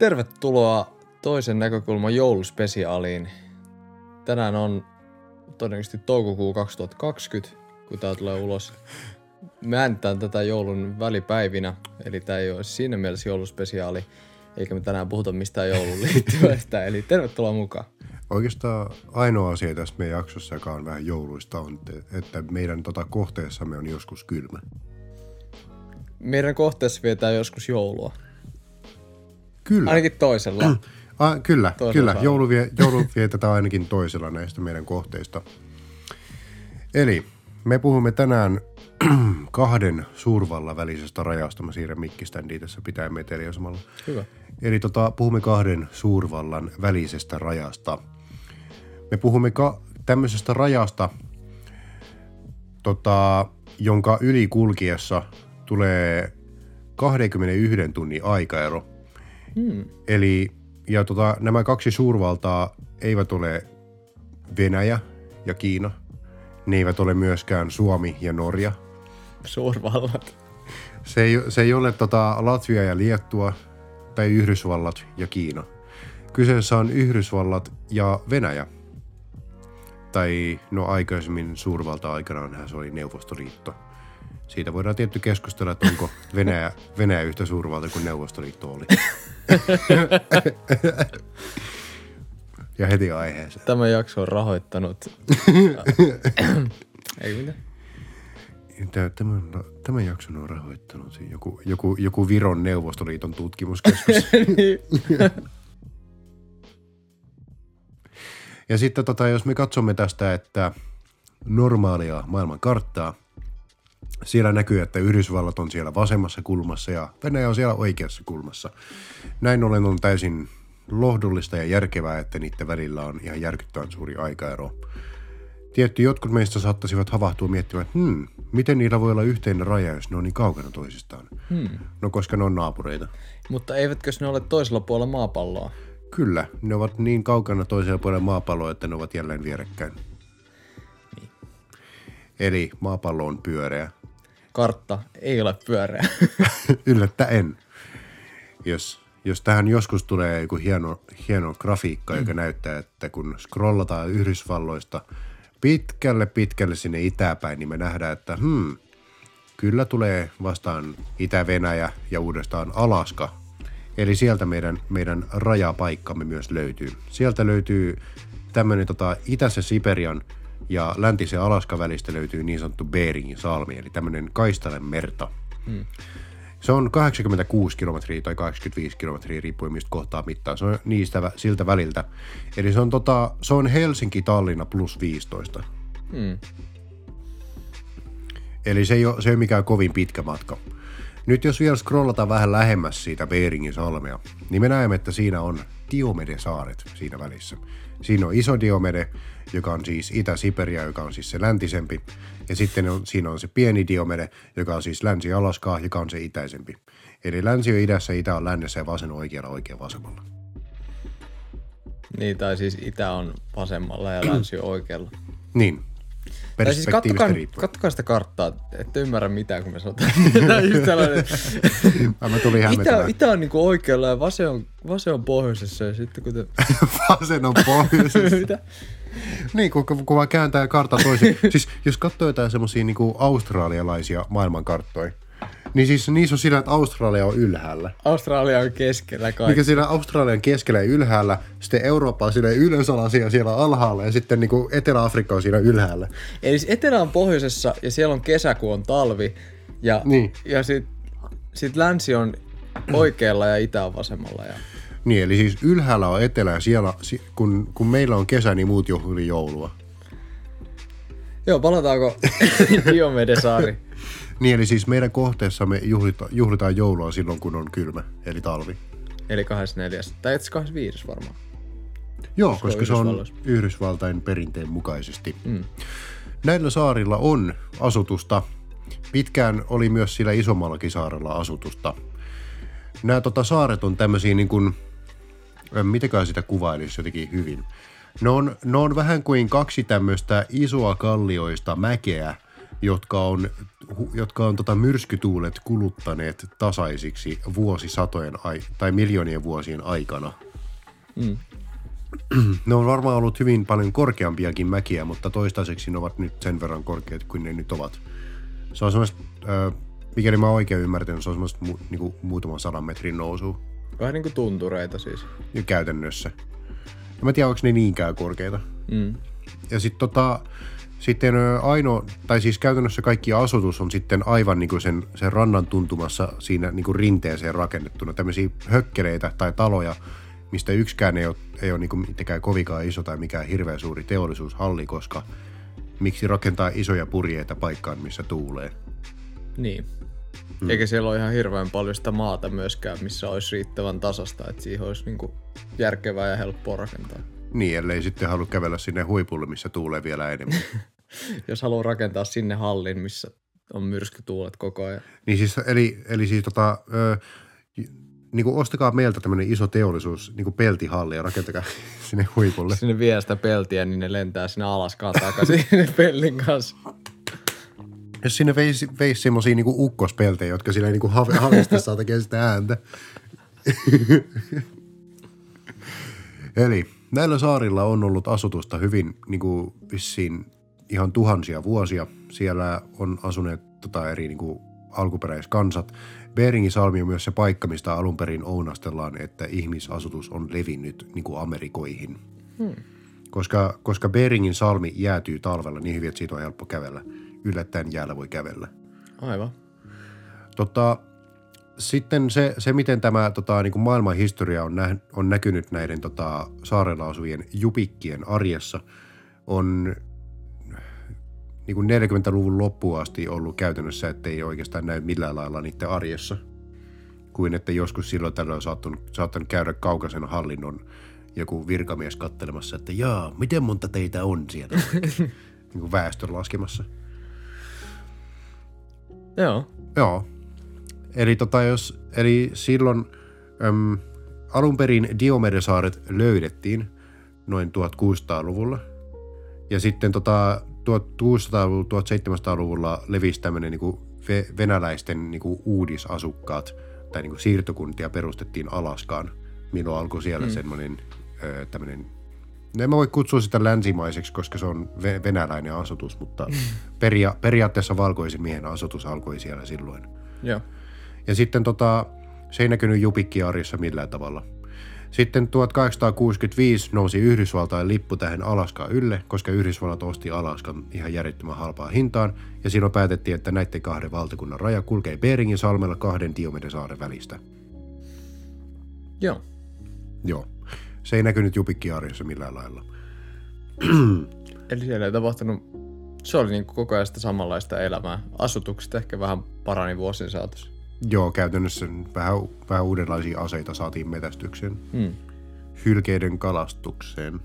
Tervetuloa toisen näkökulman jouluspesiaaliin. Tänään on todennäköisesti toukokuu 2020, kun tää tulee ulos. Me äänitään tätä joulun välipäivinä, eli tämä ei ole siinä mielessä jouluspesiaali, eikä me tänään puhuta mistään joulun liittyvästä, eli tervetuloa mukaan. Oikeastaan ainoa asia tässä meidän jaksossa, joka on vähän jouluista, on, että meidän tota kohteessamme on joskus kylmä. Meidän kohteessa vietään joskus joulua. Kyllä. Ainakin toisella. Ah, kyllä, Toisella kyllä. Joulu, vie, joulu vietetään ainakin toisella näistä meidän kohteista. Eli me puhumme tänään kahden suurvallan välisestä rajasta. Mä siirrän mikkiständiä tässä pitää meteliä samalla. Hyvä. Eli tota, puhumme kahden suurvallan välisestä rajasta. Me puhumme ka- tämmöisestä rajasta, tota, jonka yli kulkiessa tulee 21 tunnin aikaero. Hmm. Eli ja tota, nämä kaksi suurvaltaa eivät ole Venäjä ja Kiina. Ne eivät ole myöskään Suomi ja Norja. Suurvallat. Se ei, se ei ole tota Latvia ja Liettua tai Yhdysvallat ja Kiina. Kyseessä on Yhdysvallat ja Venäjä. Tai no aikaisemmin suurvalta aikanaan se oli Neuvostoliitto. Siitä voidaan tietty keskustella, että onko Venäjä, Venäjä yhtä suurvalta kuin Neuvostoliitto oli. ja heti aiheeseen. Tämä jakso on rahoittanut. Ei mitään. Tämä, tämän, tämän jakson on rahoittanut joku, joku, joku Viron Neuvostoliiton tutkimuskeskus. ja sitten tota, jos me katsomme tästä, että normaalia maailman karttaa, siellä näkyy, että Yhdysvallat on siellä vasemmassa kulmassa ja Venäjä on siellä oikeassa kulmassa. Näin ollen on täysin lohdullista ja järkevää, että niiden välillä on ihan järkyttävän suuri aikaero. Tietty jotkut meistä saattaisivat havahtua miettimään, että hmm, miten niillä voi olla yhteinen raja, jos ne on niin kaukana toisistaan. Hmm. No koska ne on naapureita. Mutta eivätkö ne ole toisella puolella maapalloa? Kyllä, ne ovat niin kaukana toisella puolella maapalloa, että ne ovat jälleen vierekkäin. Eli maapallo on pyöreä. Kartta ei ole pyöreä. Yllättäen. Jos, jos tähän joskus tulee joku hieno, hieno grafiikka, joka näyttää, että kun scrollataan Yhdysvalloista pitkälle pitkälle sinne itäpäin, niin me nähdään, että hmm, kyllä tulee vastaan Itä-Venäjä ja uudestaan Alaska. Eli sieltä meidän, meidän rajapaikkamme myös löytyy. Sieltä löytyy tämmöinen tota, itäisen Siperian ja läntisen Alaska välistä löytyy niin sanottu Beringin salmi, eli tämmöinen kaistalen merta. Se on 86 kilometriä tai 85 kilometriä, riippuen mistä kohtaa mittaa. Se on niistä siltä väliltä. Eli se on, tota, se on Helsinki-Tallinna plus 15. Hmm. Eli se ei, ole, se ei ole mikään kovin pitkä matka. Nyt jos vielä scrollataan vähän lähemmäs siitä Beringin salmea, niin me näemme, että siinä on Diomede-saaret siinä välissä. Siinä on iso Diomede, joka on siis Itä-Siperia, joka on siis se läntisempi. Ja sitten on, siinä on se pieni Diomede, joka on siis Länsi-Alaskaa, joka on se itäisempi. Eli länsi on idässä, itä on lännessä ja vasen oikealla, oikea vasemmalla. Niin, tai siis itä on vasemmalla ja länsi on oikealla. Niin. Tai siis kattokaa, kattokaa sitä karttaa, ette ymmärrä mitään, kun me sanotaan. Tämä on just tällainen. Ai, Mä tulin itä, itä on niinku oikealla ja vasen on, vasen on pohjoisessa ja sitten kun te... Vasen on pohjoisessa. Mitä? Niin, kun, kun vaan kääntää kartta toisin. siis jos katsoo jotain semmosia niinku australialaisia maailmankarttoja, niin siis niissä on sillä, että Australia on ylhäällä. Australia on keskellä kaikki. Mikä siinä Australian keskellä ja ylhäällä, sitten Eurooppa on siinä ylösalaisia siellä alhaalla ja sitten niinku Etelä-Afrikka on siinä ylhäällä. Eli siis etelä on pohjoisessa ja siellä on kesä, kun on talvi. Ja, Niin. ja sit, sit länsi on oikealla ja itä on vasemmalla. Ja... Niin, eli siis ylhäällä on etelä ja siellä, si- kun, kun meillä on kesä, niin muut juhlii joulua. Joo, palataanko Diomedesaari? Niin, eli siis meidän kohteessa me juhlita, juhlitaan joulua silloin, kun on kylmä, eli talvi. Eli 24. Tai itse 25 varmaan. Joo, koska se on. Yhdysvaltain perinteen mukaisesti. Mm. Näillä saarilla on asutusta. Pitkään oli myös sillä isommallakin saarella asutusta. Nämä tota, saaret on tämmöisiä niin kuin, ö, mitäkään sitä kuvailisi jotenkin hyvin. Ne on, ne on vähän kuin kaksi tämmöistä isoa kallioista mäkeä jotka on, jotka on tota myrskytuulet kuluttaneet tasaisiksi vuosisatojen ai- tai miljoonien vuosien aikana. Mm. Ne on varmaan ollut hyvin paljon korkeampiakin mäkiä, mutta toistaiseksi ne ovat nyt sen verran korkeat kuin ne nyt ovat. Se on semmoista, äh, mikäli mä oikein ymmärtänyt, se on semmoista mu- niinku muutaman sadan metrin nousu Vähän niinku tuntureita siis. jo käytännössä. En mä tiedä, onko ne niinkään korkeita. Mm. Ja sitten tota, sitten ainoa, tai siis käytännössä kaikki asutus on sitten aivan niinku sen, sen rannan tuntumassa siinä niinku rinteeseen rakennettuna. Tämmöisiä hökkeleitä tai taloja, mistä yksikään ei ole, ei ole niinku mitenkään kovinkaan iso tai mikään hirveän suuri teollisuushalli, koska miksi rakentaa isoja purjeita paikkaan, missä tuulee. Niin. Mm. Eikä siellä ole ihan hirveän paljon sitä maata myöskään, missä olisi riittävän tasasta, että siihen olisi niinku järkevää ja helppoa rakentaa. Niin, ellei sitten halua kävellä sinne huipulle, missä tuulee vielä enemmän. Jos haluaa rakentaa sinne hallin, missä on myrskytuulet koko ajan. Niin siis, eli, eli siis tota, ö, niin kuin ostakaa meiltä tämmöinen iso teollisuus, niin kuin peltihalli ja rakentakaa sinne huipulle. Sinne vie sitä peltiä, niin ne lentää sinne alaskaan takaisin sinne pellin kanssa. Jos sinne veisi, veisi semmosia niin ukkospeltejä, jotka sillä niin have, havistessa tekee sitä ääntä. Eli näillä saarilla on ollut asutusta hyvin niin kuin vissiin ihan tuhansia vuosia. Siellä on asuneet tota, eri niin kuin, alkuperäiskansat. Beringin salmi on myös se paikka, mistä alun perin ounastellaan, että ihmisasutus on levinnyt niin kuin Amerikoihin. Hmm. Koska, koska Beringin salmi jäätyy talvella niin hyvin, että siitä on helppo kävellä. Yllättäen jäällä voi kävellä. Aivan. Tota, sitten se, se, miten tämä tota, niin kuin maailman historia on, nä, on näkynyt näiden tota, saarella asuvien jupikkien arjessa, on niin kuin 40-luvun loppuun asti ollut käytännössä, että ei oikeastaan näy millään lailla niiden arjessa. Kuin että joskus silloin tällöin on saattanut, saattanut käydä kaukaisen hallinnon joku virkamies kattelemassa, että jaa, miten monta teitä on siellä oikein?" niin kuin väestön laskemassa. Joo. Joo. Eli, tota, jos, eli silloin äm, alun perin Diomedesaaret löydettiin noin 1600-luvulla. Ja sitten tota, 1600-luvulla, 1700-luvulla levisi tämmöinen niin ve- venäläisten niin kuin uudisasukkaat tai niin kuin siirtokuntia perustettiin Alaskaan, milloin alkoi siellä mm. semmoinen ö, tämmöinen en mä voi kutsua sitä länsimaiseksi, koska se on ve- venäläinen asutus, mutta peria- periaatteessa valkoisen miehen asutus alkoi siellä silloin. Joo. Ja sitten tota, se ei näkynyt jupikkiarjessa millään tavalla. Sitten 1865 nousi Yhdysvaltain lippu tähän Alaskaan ylle, koska Yhdysvallat osti Alaskan ihan järjettömän halpaa hintaan, ja silloin päätettiin, että näiden kahden valtakunnan raja kulkee Beringin salmella kahden Diomedesaaren välistä. Joo. Joo. Se ei näkynyt jupikkiarjessa millään lailla. Eli siellä ei tapahtunut, se oli niin koko ajan sitä samanlaista elämää. Asutukset ehkä vähän parani vuosien saatossa. Joo, käytännössä vähän, vähän uudenlaisia aseita saatiin metästykseen. Hmm. Hylkeiden kalastukseen.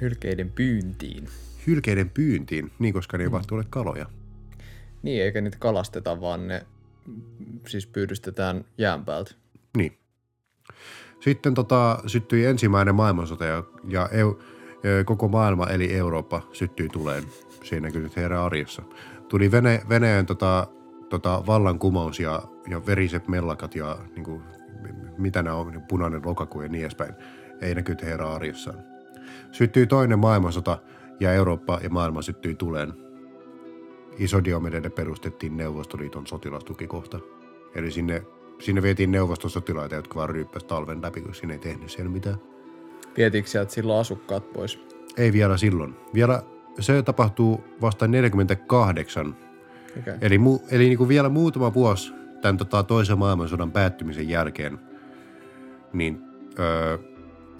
Hylkeiden pyyntiin. Hylkeiden pyyntiin, niin koska ne ei vaan tule kaloja. Niin, eikä niitä kalasteta, vaan ne siis pyydystetään jään päältä. Niin. Sitten tota, syttyi ensimmäinen maailmansota ja, ja eu, ö, koko maailma eli Eurooppa syttyi tuleen. Siinä kyllä nyt heidän arjessa. Tuli Vene, Venäjän tota, tota, vallankumous ja, ja veriset mellakat ja niin kuin, mitä nämä on, punainen lokakuu ja niin edespäin. Ei näkynyt heidän arjessaan. Syttyi toinen maailmansota ja Eurooppa ja maailma syttyi tuleen. Iso Diomedelle perustettiin Neuvostoliiton sotilastukikohta. Eli sinne, sinne vietiin neuvostosotilaita, jotka vaan ryyppäsi talven läpi, kun sinne ei tehnyt siellä mitään. Vietiinkö sieltä silloin asukkaat pois? Ei vielä silloin. Vielä se tapahtuu vasta 48. Okay. Eli, mu, eli niin kuin vielä muutama vuosi tämän tota, toisen maailmansodan päättymisen jälkeen, niin öö,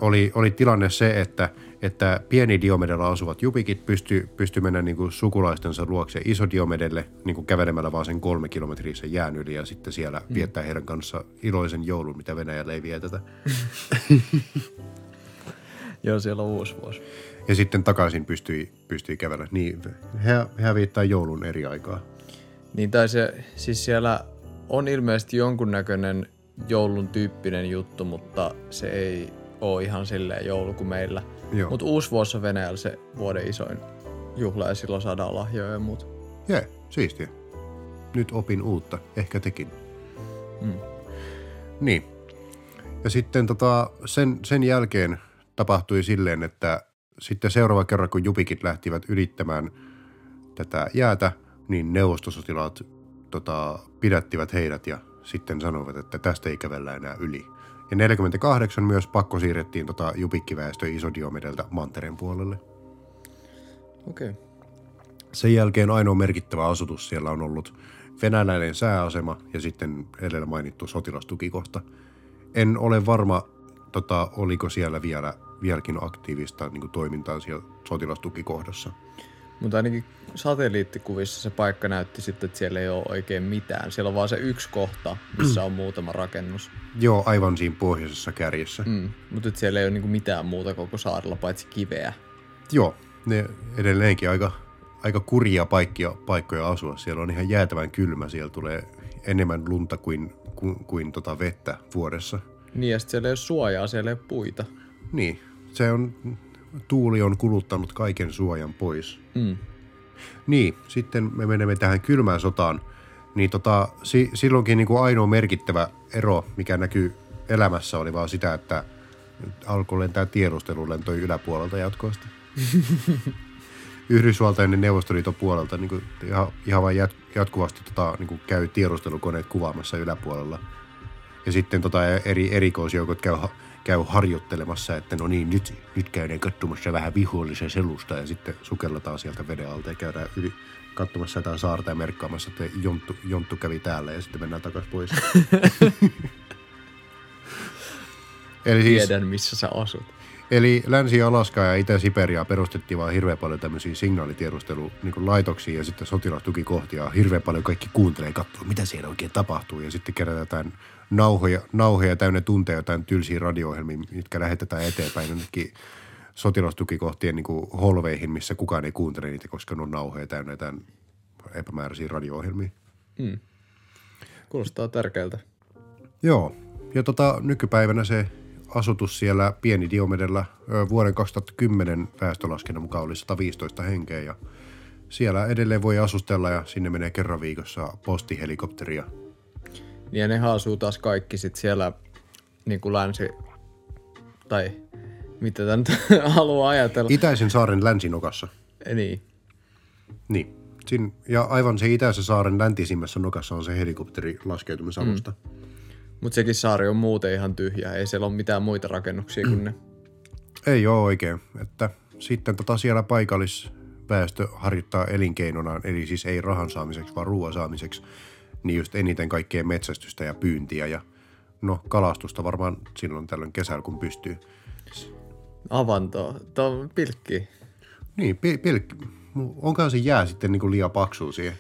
oli, oli tilanne se, että, että pieni Diomedella asuvat jupikit pysty, pysty mennä niin kuin sukulaistensa luokse iso Diomedelle niin kuin kävelemällä vaan sen kolme kilometriä sen jään yli ja sitten siellä mm. viettää heidän kanssa iloisen joulun, mitä Venäjällä ei vietetä. Joo, siellä on uusi vuosi. Ja sitten takaisin pystyi, pystyi kävellä. Niin, he, he viettää joulun eri aikaa. Niin tai se, siis siellä on ilmeisesti jonkunnäköinen joulun tyyppinen juttu, mutta se ei ole ihan silleen joulu kuin meillä. Mutta uusi vuosi on Venäjällä se vuoden isoin juhla ja silloin saadaan lahjoja ja muut. Jee, siistiä. Nyt opin uutta, ehkä tekin. Mm. Niin. Ja sitten tota, sen, sen jälkeen tapahtui silleen, että sitten seuraava kerran, kun jupikit lähtivät ylittämään tätä jäätä, niin neuvostosotilaat tota, pidättivät heidät ja sitten sanoivat, että tästä ei kävellä enää yli. Ja 48 myös pakko siirrettiin tota jupikkiväestö Isodiomedeltä mantereen puolelle. Okei. Okay. Sen jälkeen ainoa merkittävä asutus siellä on ollut venäläinen sääasema ja sitten edellä mainittu sotilastukikohta. En ole varma, tota, oliko siellä vielä, vieläkin aktiivista niin kuin toimintaa siellä sotilastukikohdassa. Mutta ainakin satelliittikuvissa se paikka näytti sitten, että siellä ei ole oikein mitään. Siellä on vaan se yksi kohta, missä on muutama rakennus. Joo, aivan siinä pohjoisessa kärjessä. Mm. Mutta siellä ei ole niinku mitään muuta koko saarella, paitsi kiveä. Joo, ne edelleenkin aika, aika kurjia paikkoja, paikkoja asua. Siellä on ihan jäätävän kylmä. Siellä tulee enemmän lunta kuin, kuin, kuin tota vettä vuodessa. Niin, ja sitten siellä ei ole suojaa, siellä ei ole puita. Niin, se on, tuuli on kuluttanut kaiken suojan pois. Mm. Niin, sitten me menemme tähän kylmään sotaan. Niin tota, si, silloinkin niin kuin ainoa merkittävä ero, mikä näkyy elämässä, oli vaan sitä, että alkoi lentää tiedustelulentoja yläpuolelta jatkuvasti. Yhdysvaltain ja Neuvostoliiton puolelta niin kuin ihan, ihan vain jat, jatkuvasti tota, niin kuin käy tiedustelukoneet kuvaamassa yläpuolella. Ja sitten tota, eri erikoisjoukot käy, käy harjoittelemassa, että no niin, nyt, nyt käydään katsomassa vähän vihollisen selusta ja sitten sukelletaan sieltä veden alta ja käydään yli katsomassa jotain saarta ja merkkaamassa, että Jonttu, Jonttu kävi täällä ja sitten mennään takaisin pois. Eli siis, Tiedän, missä sä asut. Eli Länsi-Alaska ja Itä-Siberia perustettiin vaan hirveän paljon tämmöisiä signaalitiedustelu niin laitoksia ja sitten sotilastukikohtia. Hirveän paljon kaikki kuuntelee ja katsoo, mitä siellä oikein tapahtuu. Ja sitten kerätään nauhoja, nauhoja täynnä tunteja jotain tylsiä radio-ohjelmia, mitkä lähetetään eteenpäin jonnekin sotilastukikohtien niin kuin holveihin, missä kukaan ei kuuntele niitä, koska ne on nauhoja täynnä jotain epämääräisiä radio-ohjelmia. Mm. Kuulostaa tärkeältä. Joo. Ja tota, nykypäivänä se asutus siellä Pieni Diomedellä ö, vuoden 2010 väestölaskennan mukaan oli 115 henkeä ja siellä edelleen voi asustella ja sinne menee kerran viikossa postihelikopteria. Ja ne asuu taas kaikki sit siellä niin kuin länsi... Tai mitä tää nyt haluaa ajatella. Itäisen saaren länsinokassa. Eh, niin. Niin. Sin, ja aivan se itäisen saaren läntisimmässä nokassa on se helikopteri laskeutumisalusta. Mm. Mutta sekin saari on muuten ihan tyhjä. Ei siellä ole mitään muita rakennuksia kuin ne. Ei ole oikein. Että sitten tota siellä paikallisväestö harjoittaa elinkeinonaan, eli siis ei rahan saamiseksi, vaan ruoan saamiseksi, niin just eniten kaikkea metsästystä ja pyyntiä ja no kalastusta varmaan silloin tällöin kesällä, kun pystyy. Avanto. Tuo on pilkki. Niin, pi- pilkki. Onkaan se jää sitten niinku liian paksu siihen?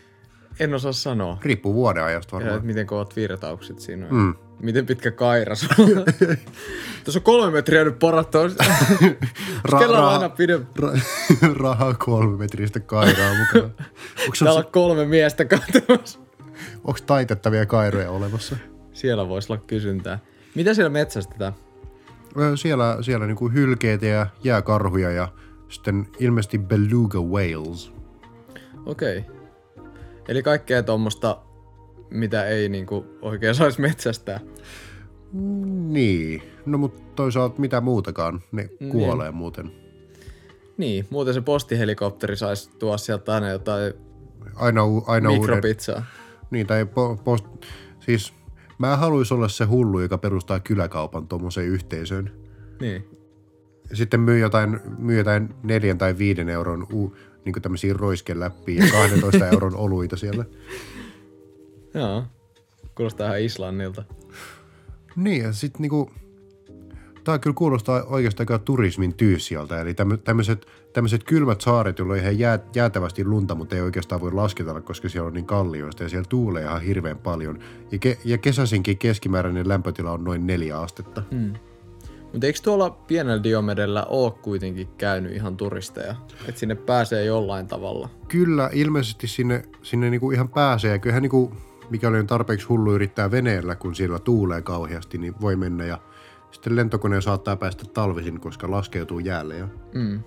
En osaa sanoa. Riippuu vuodenajasta Ja, varmaan. että miten kovat virtaukset siinä on. Mm. Miten pitkä kairas on. Tuossa on kolme metriä nyt porattu. Ra- on ra- aina pidempi. Ra- rahaa kolme metristä kairaa mukana. Onko Täällä on kolme miestä katsomassa. Taitettavia kairoja olemassa? Siellä voisi olla kysyntää. Mitä siellä metsästetään? Siellä, siellä niinku hylkeitä ja jääkarhuja ja sitten ilmeisesti beluga whales. Okei. Okay. Eli kaikkea tuommoista, mitä ei niinku oikein saisi metsästää. Niin, no mutta toisaalta mitä muutakaan, ne kuolee muuten. Niin, muuten se postihelikopteri saisi tuoda sieltä aina jotain Aina, u- aina uuden, mikropizzaa. Niin tai po, post, siis mä haluaisin olla se hullu, joka perustaa kyläkaupan tuommoiseen yhteisöön. Niin. Sitten myy jotain, myy jotain neljän tai viiden euron u, niin tämmöisiä roiskeläppiä ja 12 euron oluita siellä. Joo. Kuulostaa ihan Islannilta. Niin, ja sitten niinku, tää kyllä kuulostaa oikeastaan aika turismin tyyssialta. Eli tämmöiset tämmöiset kylmät saaret, joilla on ihan jää, jäätävästi lunta, mutta ei oikeastaan voi lasketella, koska siellä on niin kallioista ja siellä tuulee ihan hirveän paljon. Ja, ke, ja kesäisinkin keskimääräinen lämpötila on noin neljä astetta. Mm. Mutta eikö tuolla pienellä Diomedellä ole kuitenkin käynyt ihan turisteja? Että sinne pääsee jollain tavalla. Kyllä, ilmeisesti sinne, sinne niinku ihan pääsee. Ja kyllähän niinku, mikä oli tarpeeksi hullu yrittää veneellä, kun siellä tuulee kauheasti, niin voi mennä. Ja sitten lentokone saattaa päästä talvisin, koska laskeutuu jäälle. Ja Mm.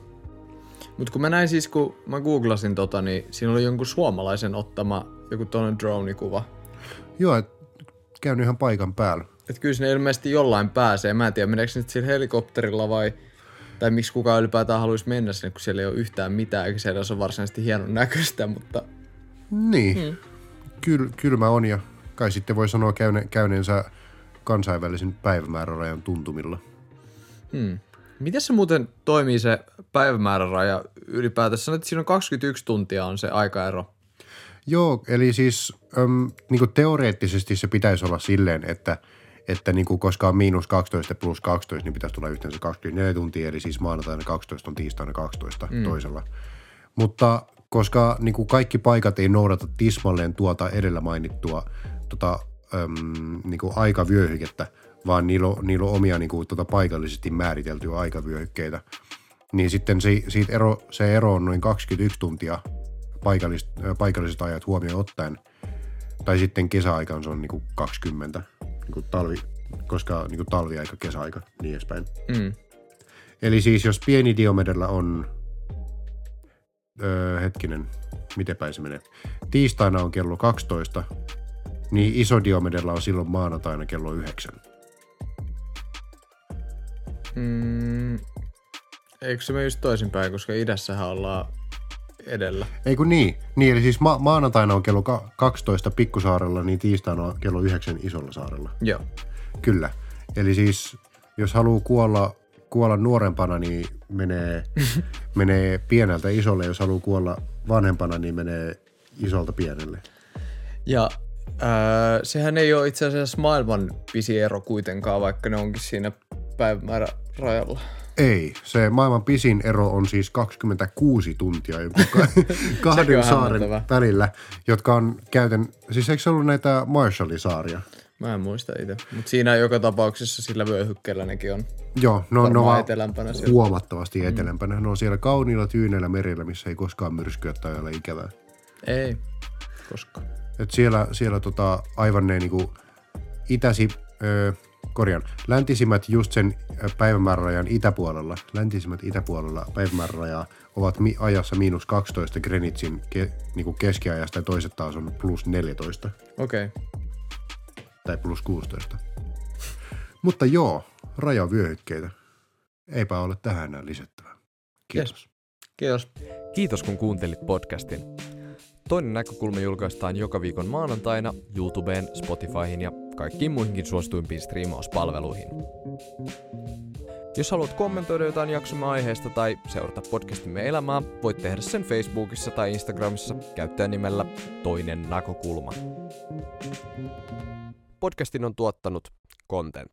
Mutta kun mä näin siis, kun mä googlasin tota, niin siinä oli jonkun suomalaisen ottama joku toinen drone-kuva. Joo, et käynyt ihan paikan päällä. Että kyllä sinne ilmeisesti jollain pääsee. Mä en tiedä, meneekö nyt sillä helikopterilla vai... Tai miksi kukaan ylipäätään haluaisi mennä sinne, kun siellä ei ole yhtään mitään, eikä siellä ole varsinaisesti hienon näköistä, mutta... Niin, hmm. Kyl, kylmä on ja kai sitten voi sanoa käyne, käyneensä kansainvälisen päivämäärärajan tuntumilla. Hmm. Miten se muuten toimii se päivämääräraja ylipäätänsä? Sanoit, että siinä on 21 tuntia on se aikaero. Joo, eli siis äm, niin teoreettisesti se pitäisi olla silleen, että, että niin kuin koska on miinus 12 plus 12, niin pitäisi tulla yhteensä 24 tuntia, eli siis maanantaina 12 on tiistaina 12 mm. toisella. Mutta koska niin kuin kaikki paikat ei noudata tismalleen tuota edellä mainittua tota, äm, niin kuin aikavyöhykettä, vaan niillä on, niillä on omia niin kuin, tota, paikallisesti määriteltyjä aikavyöhykkeitä, niin sitten se, siitä ero, se ero on noin 21 tuntia paikalliset, paikalliset ajat huomioon ottaen. Tai sitten kesäaikaan se on niin kuin 20, niin kuin talvi, koska niin kuin talviaika, kesäaika, niin edespäin. Mm. Eli siis jos pieni diomedellä on, öö, hetkinen, miten päin se menee, tiistaina on kello 12, niin iso diomedella on silloin maanantaina kello 9. Mm, eikö se mene just toisinpäin, koska idässähän ollaan edellä. Ei kun niin. Niin, eli siis ma- maanantaina on kello 12 pikkusaarella, niin tiistaina on kello 9 isolla saarella. Joo. Kyllä. Eli siis jos haluaa kuolla, kuolla nuorempana, niin menee, menee pieneltä isolle. Jos haluaa kuolla vanhempana, niin menee isolta pienelle. Ja äh, sehän ei ole itse asiassa maailman pisi ero kuitenkaan, vaikka ne onkin siinä päivämäärä rajalla. Ei, se maailman pisin ero on siis 26 tuntia joku kahden saaren välillä, jotka on käytän, siis eikö se ollut näitä Marshallisaaria? Mä en muista itse, mutta siinä joka tapauksessa sillä vyöhykkeellä nekin on Joo, no, no etelämpänä huomattavasti mm. etelämpänä. Ne on siellä kauniilla tyyneillä merillä, missä ei koskaan myrskyä tai ole ikävää. Ei, koskaan. Et siellä, siellä tota, aivan ne niinku itäsi, ö, korjan, läntisimmät just sen päivämäärärajan itäpuolella, läntisimmät itäpuolella päivämäärärajaa ovat mi- ajassa miinus 12 Greenwichin ke- niinku keskiajasta ja toiset taas on plus 14. Okei. Okay. Tai plus 16. Mutta joo, rajavyöhykkeitä. Eipä ole tähän enää lisättävää. Kiitos. Yes. Kiitos. Kiitos kun kuuntelit podcastin. Toinen näkökulma julkaistaan joka viikon maanantaina YouTubeen, Spotifyhin ja kaikkiin muihinkin suosituimpiin striimauspalveluihin. Jos haluat kommentoida jotain jaksomme aiheesta tai seurata podcastimme elämää, voit tehdä sen Facebookissa tai Instagramissa nimellä Toinen näkökulma. Podcastin on tuottanut Content.